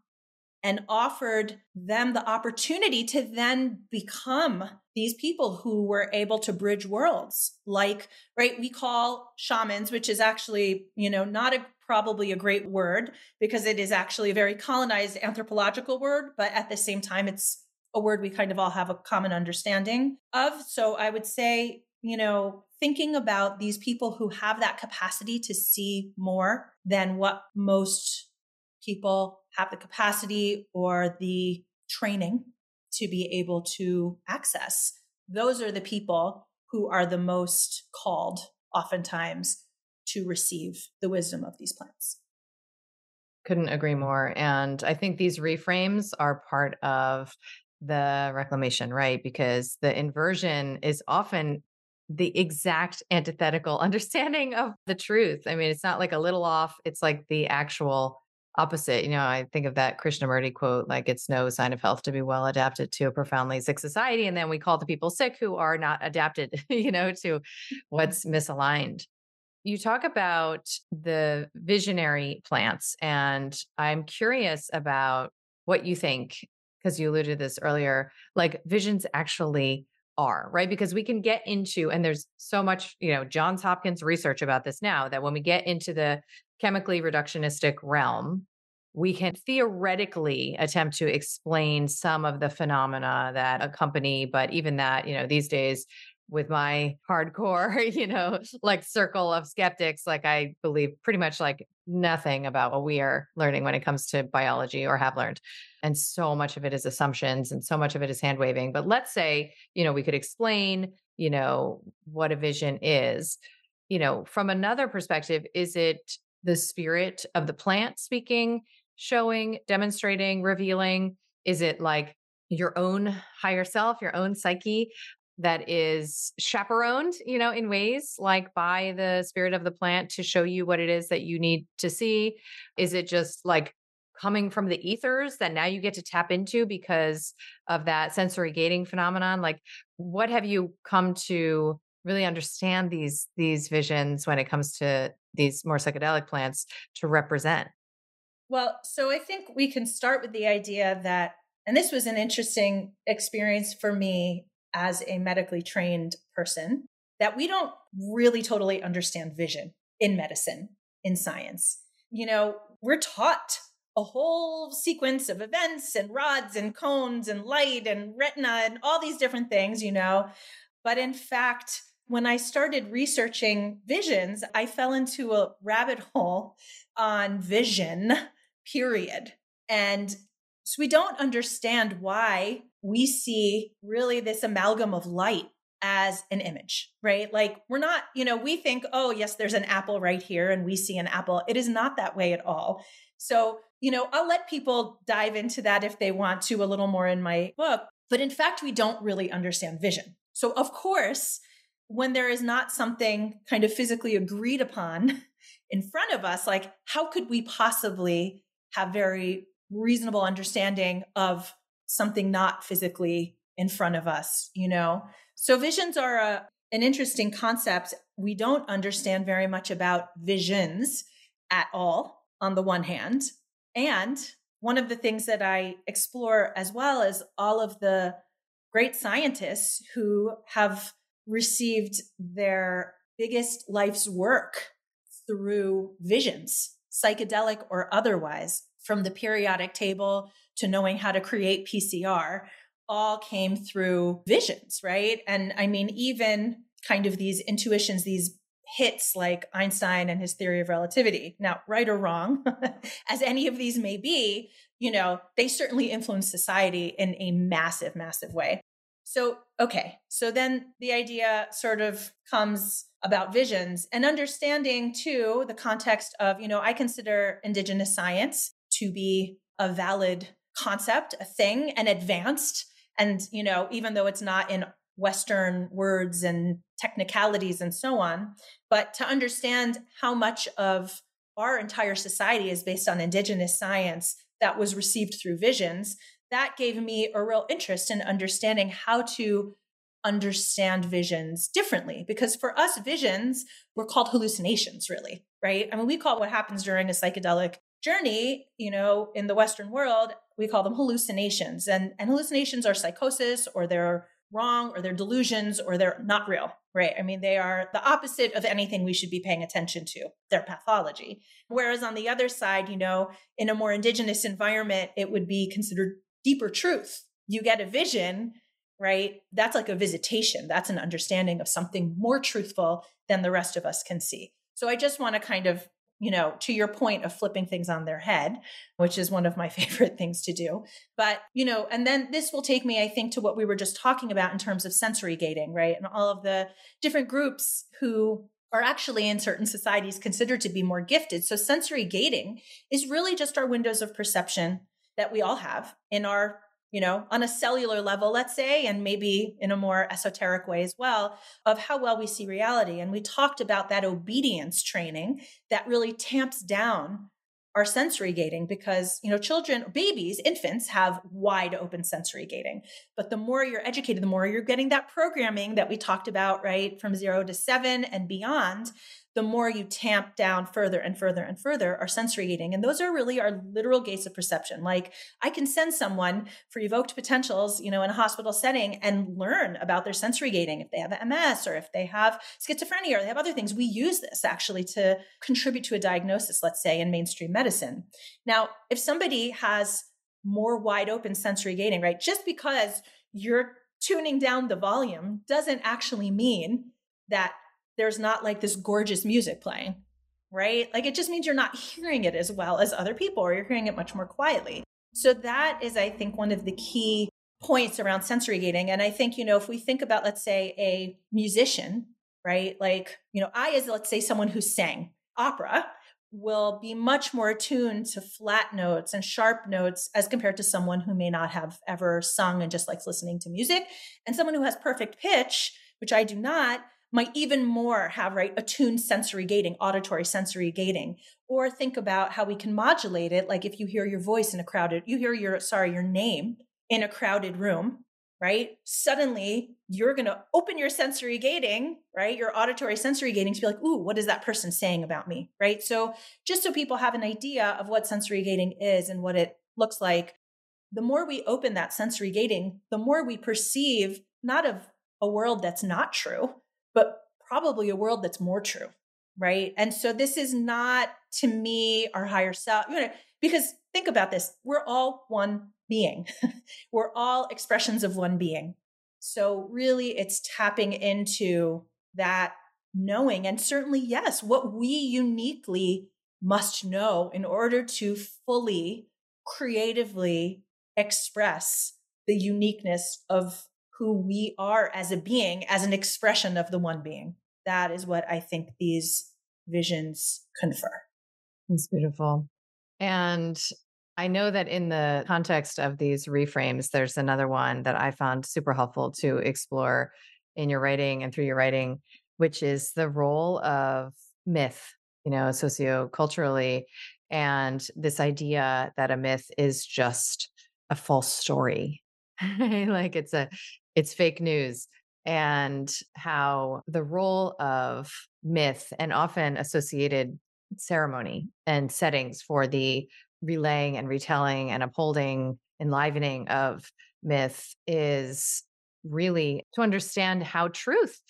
And offered them the opportunity to then become these people who were able to bridge worlds. Like, right, we call shamans, which is actually, you know, not a probably a great word because it is actually a very colonized anthropological word, but at the same time, it's a word we kind of all have a common understanding of. So I would say, you know, thinking about these people who have that capacity to see more than what most people have the capacity or the training to be able to access. Those are the people who are the most called, oftentimes, to receive the wisdom of these plants. Couldn't agree more. And I think these reframes are part of the reclamation, right? Because the inversion is often the exact antithetical (laughs) understanding of the truth. I mean, it's not like a little off, it's like the actual opposite. You know, I think of that Krishnamurti quote like, it's no sign of health to be well adapted to a profoundly sick society. And then we call the people sick who are not adapted, (laughs) you know, to mm-hmm. what's misaligned. You talk about the visionary plants, and I'm curious about what you think, because you alluded to this earlier, like visions actually are, right? Because we can get into, and there's so much, you know, Johns Hopkins research about this now that when we get into the chemically reductionistic realm, we can theoretically attempt to explain some of the phenomena that accompany, but even that, you know, these days with my hardcore, (laughs) you know, like circle of skeptics, like I believe pretty much like nothing about what we are learning when it comes to biology or have learned. And so much of it is assumptions and so much of it is hand waving. But let's say, you know, we could explain, you know, what a vision is. You know, from another perspective, is it the spirit of the plant speaking, showing, demonstrating, revealing? Is it like your own higher self, your own psyche that is chaperoned, you know, in ways like by the spirit of the plant to show you what it is that you need to see? Is it just like coming from the ethers that now you get to tap into because of that sensory gating phenomenon? Like, what have you come to really understand these these visions when it comes to these more psychedelic plants to represent? Well, so I think we can start with the idea that and this was an interesting experience for me as a medically trained person that we don't really totally understand vision in medicine, in science. You know, we're taught a whole sequence of events and rods and cones and light and retina and all these different things, you know. But in fact, when I started researching visions, I fell into a rabbit hole on vision, period. And so we don't understand why we see really this amalgam of light as an image, right? Like we're not, you know, we think, oh, yes, there's an apple right here and we see an apple. It is not that way at all. So, you know, I'll let people dive into that if they want to a little more in my book. But in fact, we don't really understand vision. So, of course, when there is not something kind of physically agreed upon (laughs) in front of us, like how could we possibly have very reasonable understanding of something not physically in front of us, you know? So visions are a, an interesting concept. We don't understand very much about visions at all, on the one hand. And one of the things that I explore as well is all of the great scientists who have received their biggest life's work through visions, psychedelic or otherwise from the periodic table to knowing how to create PCR all came through visions, right? And I mean, even kind of these intuitions, these hits like Einstein and his theory of relativity. Now, right or wrong, (laughs) as any of these may be, you know, they certainly influence society in a massive, massive way. So, okay. So then the idea sort of comes about visions and understanding too the context of, you know, I consider indigenous science to be a valid concept, a thing, and advanced. And, you know, even though it's not in Western words and technicalities and so on, but to understand how much of our entire society is based on indigenous science that was received through visions, that gave me a real interest in understanding how to understand visions differently. Because for us, visions were called hallucinations, really, right? I mean, we call what happens during a psychedelic journey, you know, in the Western world, we call them hallucinations. And, and hallucinations are psychosis or they're wrong or they're delusions or they're not real, right? I mean, they are the opposite of anything we should be paying attention to, their pathology. Whereas on the other side, you know, in a more indigenous environment, it would be considered deeper truth. You get a vision, right? That's like a visitation. That's an understanding of something more truthful than the rest of us can see. So I just want to kind of you know, to your point of flipping things on their head, which is one of my (laughs) favorite things to do. But, you know, and then this will take me, I think, to what we were just talking about in terms of sensory gating, right? And all of the different groups who are actually in certain societies considered to be more gifted. So sensory gating is really just our windows of perception that we all have in our you know, on a cellular level, let's say, and maybe in a more esoteric way as well, of how well we see reality. And we talked about that obedience training that really tamps down our sensory gating because, you know, children, babies, infants have wide open sensory gating. But the more you're educated, the more you're getting that programming that we talked about, right, from zero to seven and beyond the more you tamp down further and further and further our sensory gating. And those are really our literal gates of perception. Like I can send someone for evoked potentials, you know, in a hospital setting and learn about their sensory gating if they have MS or if they have schizophrenia or they have other things. We use this actually to contribute to a diagnosis, let's say in mainstream medicine. Now, if somebody has more wide open sensory gating, right? Just because you're tuning down the volume doesn't actually mean that there's not like this gorgeous music playing, right? Like it just means you're not hearing it as well as other people, or you're hearing it much more quietly. So that is, I think, one of the key points around sensory gating. And I think, you know, if we think about, let's say, a musician, right? Like, you know, I, as let's say someone who sang opera, will be much more attuned to flat notes and sharp notes as compared to someone who may not have ever sung and just likes listening to music. And someone who has perfect pitch, which I do not, might even more have right attuned sensory gating auditory sensory gating or think about how we can modulate it like if you hear your voice in a crowded you hear your sorry your name in a crowded room right? Suddenly you're going to open your sensory gating, right? Your auditory sensory gating to be like, ooh, what is that person saying about me, right? So just so people have an idea of what sensory gating is and what it looks like, the more we open that sensory gating, the more we perceive not of a world that's not true, but probably a world that's more true, right? And so this is not to me our higher self, you know, because think about this, we're all one being. (laughs) We're all expressions of one being. So, really, it's tapping into that knowing. And certainly, yes, what we uniquely must know in order to fully, creatively express the uniqueness of who we are as a being, as an expression of the one being. That is what I think these visions confer. It's beautiful. And I know that in the context of these reframes, there's another one that I found super helpful to explore in your writing and through your writing, which is the role of myth, you know, socioculturally, and this idea that a myth is just a false story. (laughs) like it's a it's fake news and how the role of myth and often associated ceremony and settings for the relaying and retelling and upholding, enlivening of myth is really to understand how truth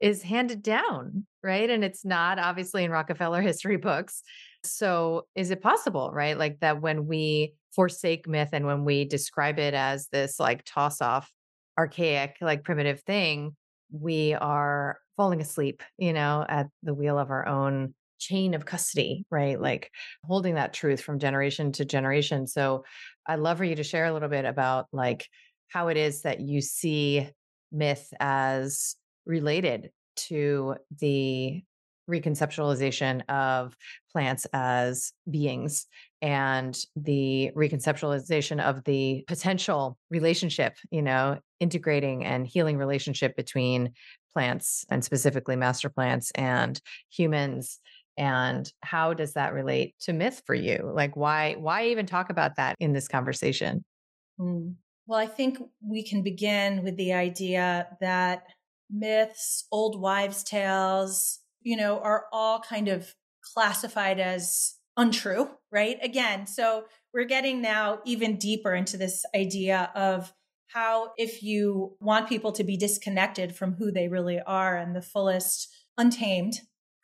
is handed down, right? And it's not obviously in Rockefeller history (laughs) books. So, is it possible, right? Like that when we forsake myth and when we describe it as this like toss off, archaic, like primitive thing, we are falling asleep, you know, at the wheel of our own chain of custody, right? Like holding that truth from generation to generation. So I'd love for you to share a little bit about like how it is that you see myth as related to the reconceptualization of plants as beings and the reconceptualization of the potential relationship, you know, integrating and healing relationship between plants and specifically master plants and humans and how does that relate to myth for you like why why even talk about that in this conversation mm. well i think we can begin with the idea that myths old wives tales you know are all kind of classified as untrue right again so we're getting now even deeper into this idea of how if you want people to be disconnected from who they really are and the fullest untamed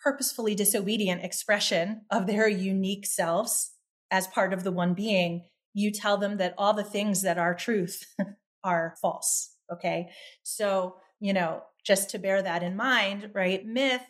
purposefully disobedient expression of their unique selves as part of the one being, you tell them that all the things that are truth (laughs) are false. Okay. So, you know, just to bear that in mind, right? Myth,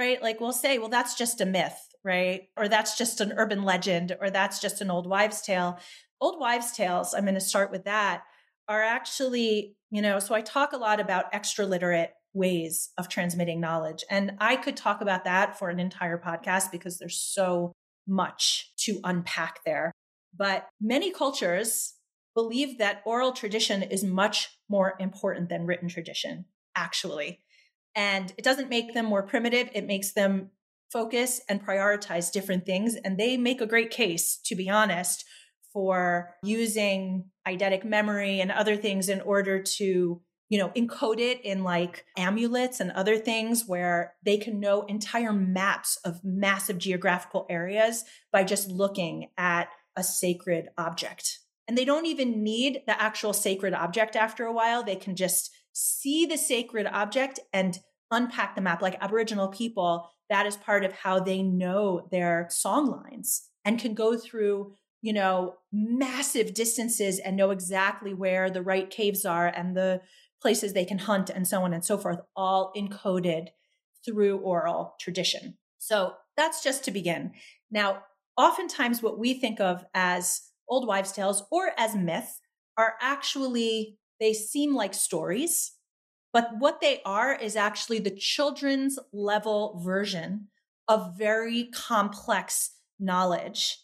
right? Like we'll say, well, that's just a myth, right? Or that's just an urban legend, or that's just an old wives' tale. Old wives' tales, I'm going to start with that, are actually, you know, so I talk a lot about extra literate ways of transmitting knowledge. And I could talk about that for an entire podcast because there's so much to unpack there. But many cultures believe that oral tradition is much more important than written tradition, actually. And it doesn't make them more primitive, it makes them focus and prioritize different things. And they make a great case, to be honest, for using eidetic memory and other things in order to you know, encode it in like amulets and other things where they can know entire maps of massive geographical areas by just looking at a sacred object. And they don't even need the actual sacred object after a while. They can just see the sacred object and unpack the map like Aboriginal people. That is part of how they know their song lines and can go through you know massive distances and know exactly where the right caves are and the places they can hunt and so on and so forth, all encoded through oral tradition. So that's just to begin. Now, oftentimes what we think of as old wives' tales or as myth are actually, they seem like stories, but what they are is actually the children's level version of very complex knowledge,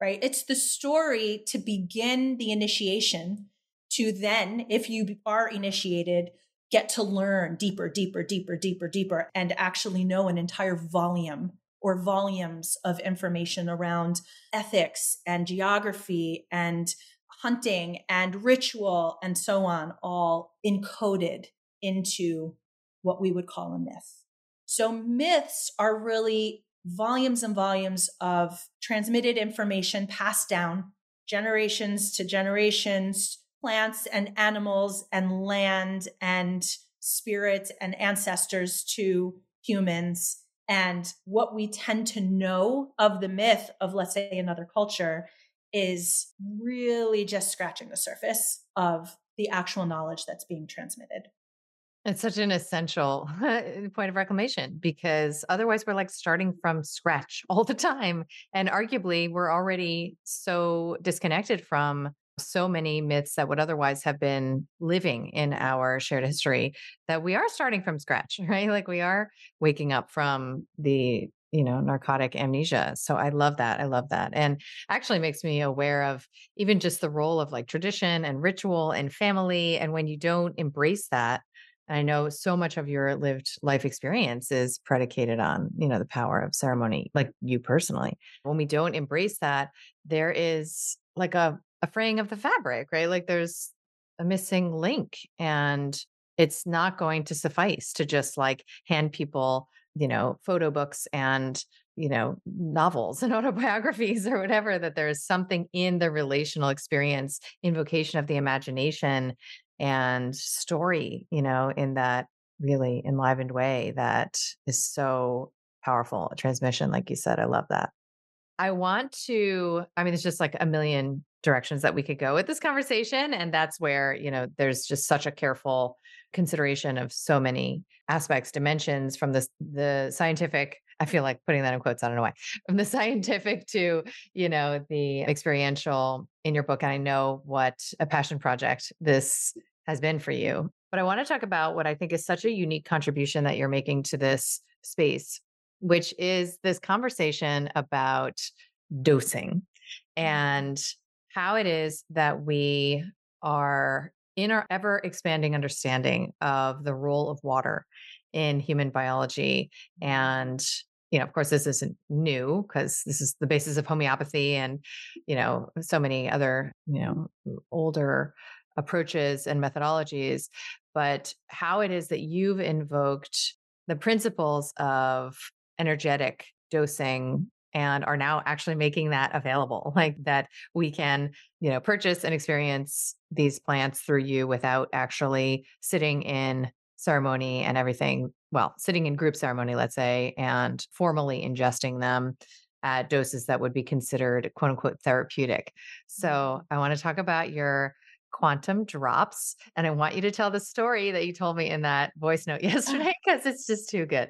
right? It's the story to begin the initiation to then, if you are initiated, get to learn deeper, deeper, deeper, deeper, deeper, and actually know an entire volume or volumes of information around ethics and geography and hunting and ritual and so on all encoded into what we would call a myth. So myths are really volumes and volumes of transmitted information passed down generations to generations, plants and animals and land and spirits and ancestors to humans. And what we tend to know of the myth of, let's say, another culture is really just scratching the surface of the actual knowledge that's being transmitted. It's such an essential (laughs) point of reclamation because otherwise we're like starting from scratch all the time. And arguably, we're already so disconnected from so many myths that would otherwise have been living in our shared history that we are starting from scratch, (laughs) right? Like we are waking up from the you know narcotic amnesia so i love that i love that and actually makes me aware of even just the role of like tradition and ritual and family and when you don't embrace that I know so much of your lived life experience is predicated on, you know, the power of ceremony, like you personally. When we don't embrace that, there is like a, a fraying of the fabric, right? Like there's a missing link and it's not going to suffice to just like hand people, you know, photo books and, you know, novels and (laughs) autobiographies or whatever, that there is something in the relational experience, invocation of the imagination and story, you know, in that really enlivened way that is so powerful. A transmission, like you said, I love that. I want to, I mean, there's just like a million directions that we could go with this conversation. And that's where, you know, there's just such a careful consideration of so many aspects, dimensions from the, the scientific. I feel like putting that in quotes, I don't know why, from the (laughs) scientific to, you know, the experiential in your book. And I know what a passion project this has been for you. But I want to talk about what I think is such a unique contribution that you're making to this space, which is this conversation about dosing mm-hmm. and how it is that we are in our ever expanding understanding of the role of water in human biology mm-hmm. and you know of course this isn't new because this is the basis of homeopathy and you know so many other you know older approaches and methodologies, but how it is that you've invoked the principles of energetic dosing and are now actually making that available (laughs) like that we can you know purchase and experience these plants through you without actually sitting in ceremony and everything well sitting in group ceremony let's say and formally ingesting them at doses that would be considered quote unquote therapeutic so mm-hmm. i want to talk about your quantum drops. And I want you to tell the story that you told me in that voice note (laughs) yesterday because it's just too good.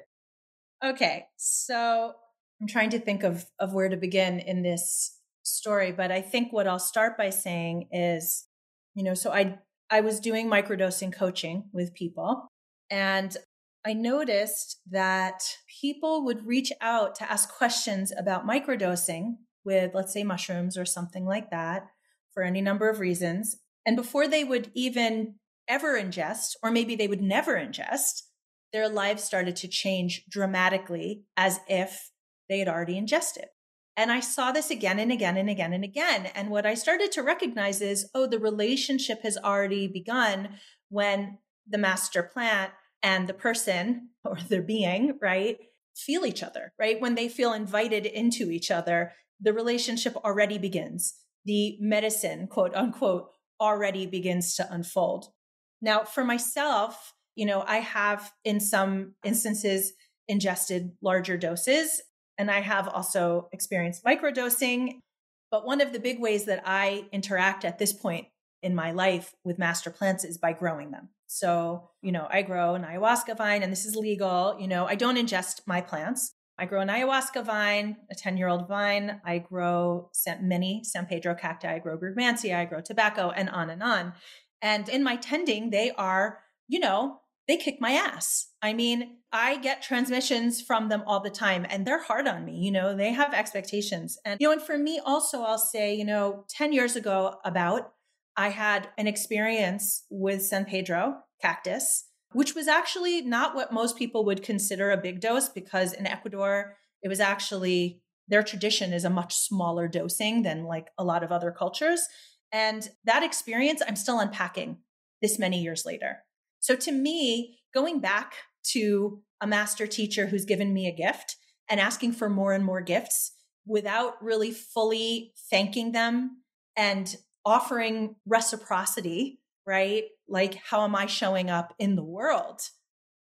Okay. So I'm trying to think of, of where to begin in this story, but I think what I'll start by saying is, you know, so I I was doing microdosing coaching with people and I noticed that people would reach out to ask questions about microdosing with, let's say, mushrooms or something like that for any number of reasons. And before they would even ever ingest, or maybe they would never ingest, their lives started to change dramatically as if they had already ingested. And I saw this again and again and again and again. And what I started to recognize is oh, the relationship has already begun when the master plant and the person (laughs) or their being, right, feel each other, right? When they feel invited into each other, the relationship already begins. The medicine, quote unquote, already begins to unfold. Now, for myself, you know, I have in some instances ingested larger doses, and I have also experienced microdosing. But one of the big ways that I interact at this point in my life with master plants is by growing them. So, you know, I grow an ayahuasca vine and this is legal. You know, I don't ingest my plants. I grow an ayahuasca vine, a 10 year old vine. I grow many San Pedro cacti. I grow Brugmansia. I grow tobacco and on and on. And in my tending, they are, you know, they kick my ass. I mean, I get transmissions from them all the time and they're hard on me. You know, they have expectations. And, you know, and for me also, I'll say, you know, 10 years ago, about, I had an experience with San Pedro cactus which was actually not what most people would consider a big dose because in Ecuador, it was actually their tradition is a much smaller dosing than like a lot of other cultures. And that experience, I'm still unpacking this many years later. So to me, going back to a master teacher who's given me a gift and asking for more and more gifts without really fully thanking them and offering reciprocity, right? Like, how am I showing up in the world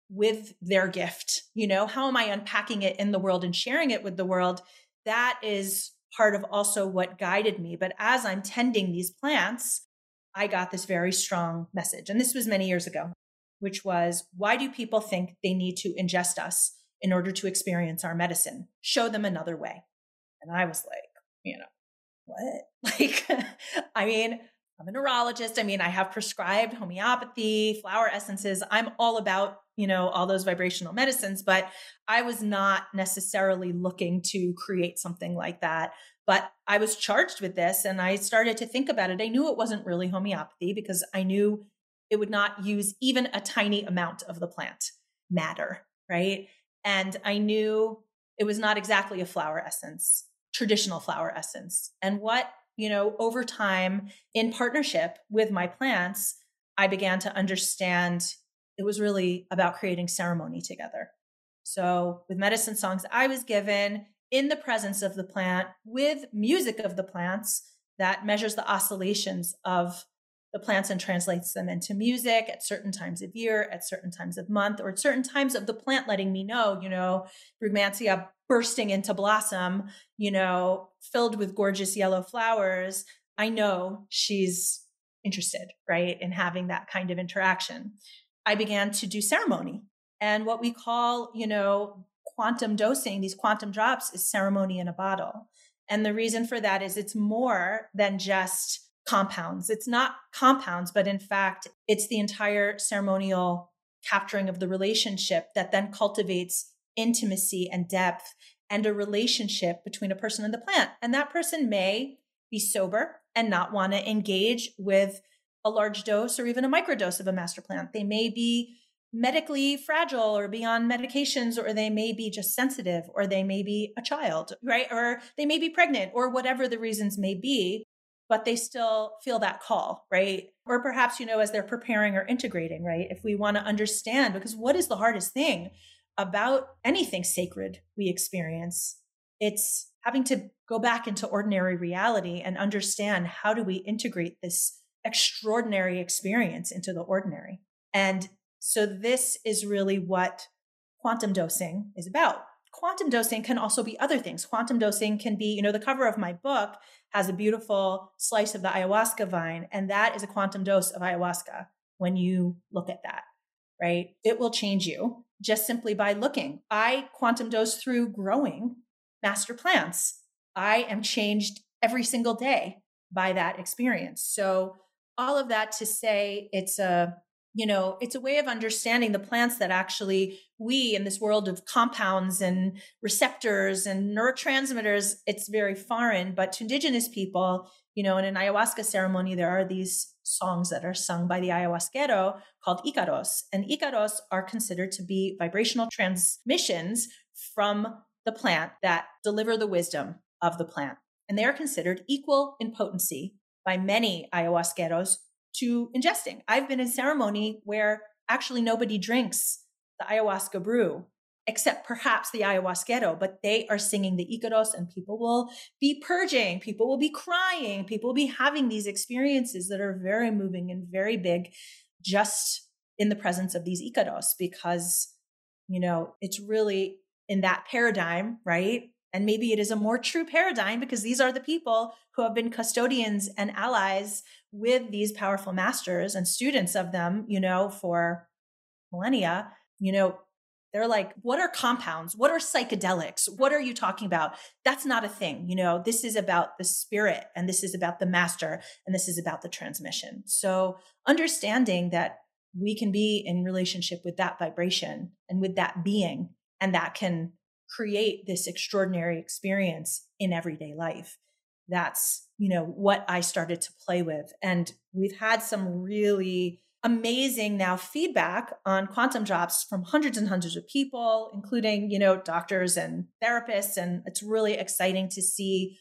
with their gift? You know, how am I unpacking it in the world and sharing it with the world? That is part of also what guided me. But as I'm tending these plants, I got this very strong message. And this was many years ago, which was why do people think they need to ingest us in order to experience our medicine? Show them another way. And I was like, you know, what? (laughs) Like, I mean, I'm a neurologist. I mean, I have prescribed homeopathy, flower essences. I'm all about, you know, all those vibrational medicines, but I was not necessarily looking to create something like that. But I was charged with this and I started to think about it. I knew it wasn't really homeopathy because I knew it would not use even a tiny amount of the plant matter, right? And I knew it was not exactly a flower essence traditional flower essence. And what, you know, over time in partnership with my plants, I began to understand it was really about creating ceremony together. So, with medicine songs, I was given in the presence of the plant with music of the plants that measures the oscillations of the plants and translates them into music at certain times of year, at certain times of month, or at certain times of the plant letting me know, you know, Brugmansia bursting into blossom, you know, filled with gorgeous yellow flowers, I know she's interested, right, in having that kind of interaction. I began to do ceremony and what we call, you know, quantum dosing, these quantum drops is ceremony in a bottle. And the reason for that is it's more than just compounds. It's not compounds, but in fact, it's the entire ceremonial capturing of the relationship that then cultivates intimacy and depth and a relationship between a person and the plant. And that person may be sober and not want to engage with a large dose or even a microdose of a master plant. They may be medically fragile or be on medications, or they may be just sensitive, or they may be a child, right? Or they may be pregnant, or whatever the reasons may be, but they still feel that call, right? Or perhaps, you know, as they're preparing or integrating, right? If we want to understand, because what is the hardest thing? about anything sacred we experience. It's having to go back into ordinary reality and understand how do we integrate this extraordinary experience into the ordinary. And so this is really what quantum dosing is about. Quantum dosing can also be other things. Quantum dosing can be, you know, the cover of my book has a beautiful slice of the ayahuasca vine, and that is a quantum dose of ayahuasca when you look at that, right? It will change you just simply by looking. I quantum dose through growing master plants. I am changed every single day by that experience. So all of that to say it's a you know it's a way of understanding the plants that actually we in this world of compounds and receptors and neurotransmitters it's very foreign but to indigenous people you know in an ayahuasca ceremony there are these songs that are sung by the ayahuasquero called Icaros. And Icaros are considered to be vibrational transmissions from the plant that deliver the wisdom of the plant. And they are considered equal in potency by many ayahuasqueros to ingesting. I've been in ceremony where actually nobody drinks the ayahuasca brew except perhaps the ayahuasquero, but they are singing the Icaros and people will be purging, people will be crying, people will be having these experiences that are very moving and very big just in the presence of these Icaros because, you know, it's really in that paradigm, right? And maybe it is a more true paradigm because these are the people who have been custodians and allies with these powerful masters and students of them, you know, for millennia. You know, they're like, what are compounds? What are psychedelics? What are you talking about? That's not a thing. You know, this is about the spirit and this is about the master and this is about the transmission. So understanding that we can be in relationship with that vibration and with that being, and that can create this extraordinary experience in everyday life. That's, you know, what I started to play with. And we've had some really amazing now feedback on quantum drops from hundreds and hundreds of people, including, you know, doctors and therapists. And it's really exciting to see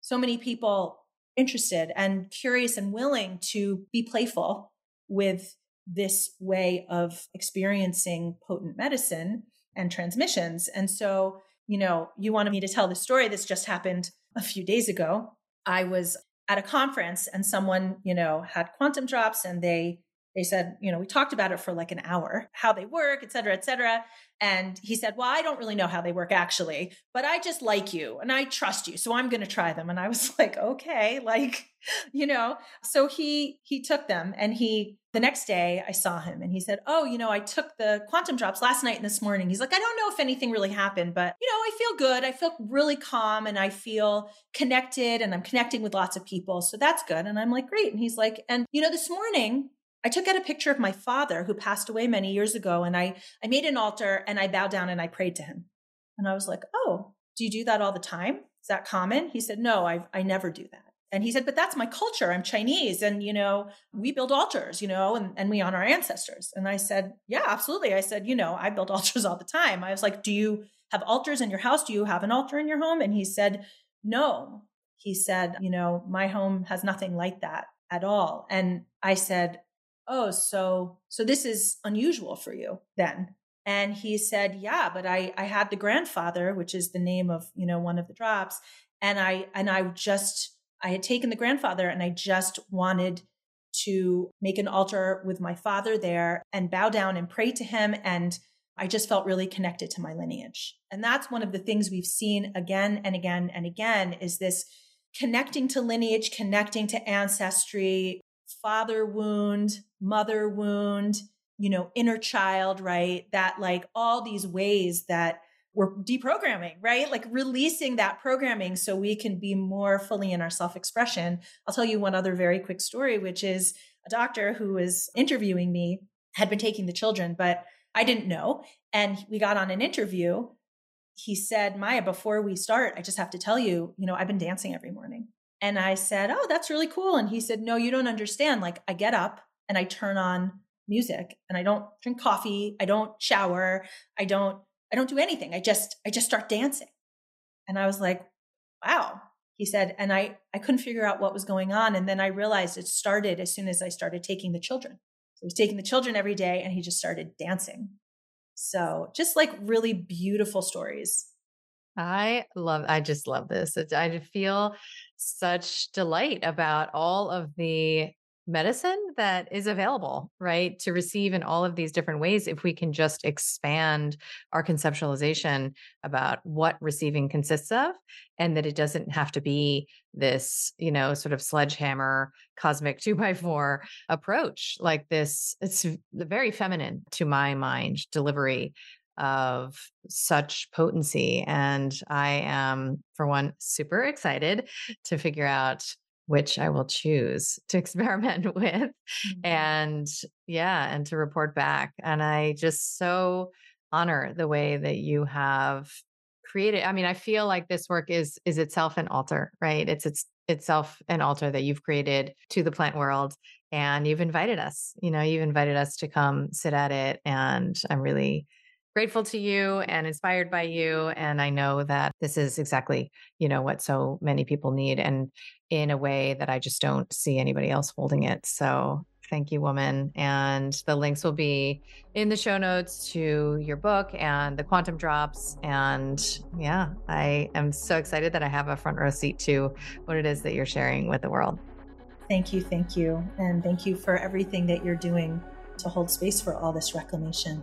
so many people interested and curious and willing to be playful with this way of experiencing potent medicine and transmissions. And so, you know, you wanted me to tell the story. This just happened a few days ago. I was at a conference and someone, you know, had quantum drops and they they said, you know, we talked about it for like an hour, how they work, et cetera, et cetera. And he said, well, I don't really know how they work actually, but I just like you and I trust you. So I'm going to try them. And I was (laughs) like, okay, like, you know, so he, he took them and he, the next day I saw him and he said, oh, you know, I took the quantum drops last night and this morning. He's like, I don't know if anything really happened, but you know, I feel good. I feel really calm and I feel connected and I'm connecting with lots of people. So that's good. And I'm like, great. And he's like, and you know, this morning I took out a picture of my father who passed away many years ago and I, I made an altar and I bowed down and I prayed to him. And I was like, Oh, do you do that all the time? Is that common? He said, No, I, I never do that. And he said, But that's my culture. I'm Chinese. And, you know, we build altars, you know, and, and we honor our ancestors. And I said, Yeah, absolutely. I said, You know, I build (laughs) altars all the time. I was like, Do you have altars in your house? Do you have an altar in your home? And he said, No. He said, You know, my home has nothing like that at all. And I said, oh so so this is unusual for you then and he said yeah but i i had the grandfather which is the name of you know one of the drops and i and i just i had taken the grandfather and i just wanted to make an altar with my father there and bow down and pray to him and I just felt really connected to my lineage. And that's one of the things we've seen again and again and again is this connecting to lineage, connecting to ancestry, father wound, mother wound, you know, inner child, right? That like all these ways that we're deprogramming, right? Like releasing that programming so we can be more fully in our self expression. I'll tell you one other very quick story, which is a doctor who was interviewing me had been taking the children, but I didn't know. And we got on an interview. He said, Maya, before we start, I just have to tell you, you know, I've been dancing every morning. And I said, Oh, that's really cool. And he said, No, you don't understand. Like, I get up and I turn on music and I don't drink coffee. I don't shower. I don't, I don't do anything. I just, I just start dancing. And I was like, Wow. He said, and I, I couldn't figure out what was going on. And then I realized it started as soon as I started taking the children. So he's taking the children every day and he just started dancing. So just like really beautiful stories. I love, I just love this. I feel such delight about all of the medicine that is available, right, to receive in all of these different ways if we can just expand our conceptualization about what receiving consists of and that it doesn't have to be this, you know, sort of sledgehammer cosmic (laughs) two by four approach like this. It's very feminine to my mind delivery of such potency. And I am, for one, super excited to figure out which I will choose to (laughs) experiment with. Mm-hmm. And yeah, and to report back. And I just so honor the way that you have created. I mean, I feel like this work is is itself an altar, right? It's it's itself an altar that you've created to the plant world and you've invited us you know you've invited us to come sit at it and i'm really grateful to you and inspired by you and i know that this is exactly you know what so many people need and in a way that i just don't see anybody else holding it. So thank you woman and the links will be in the show notes to your book and the quantum drops and yeah i am so excited that i have a front row seat to what it is that you're sharing with the world. Thank you thank you and thank you for everything that you're doing to hold space for all this reclamation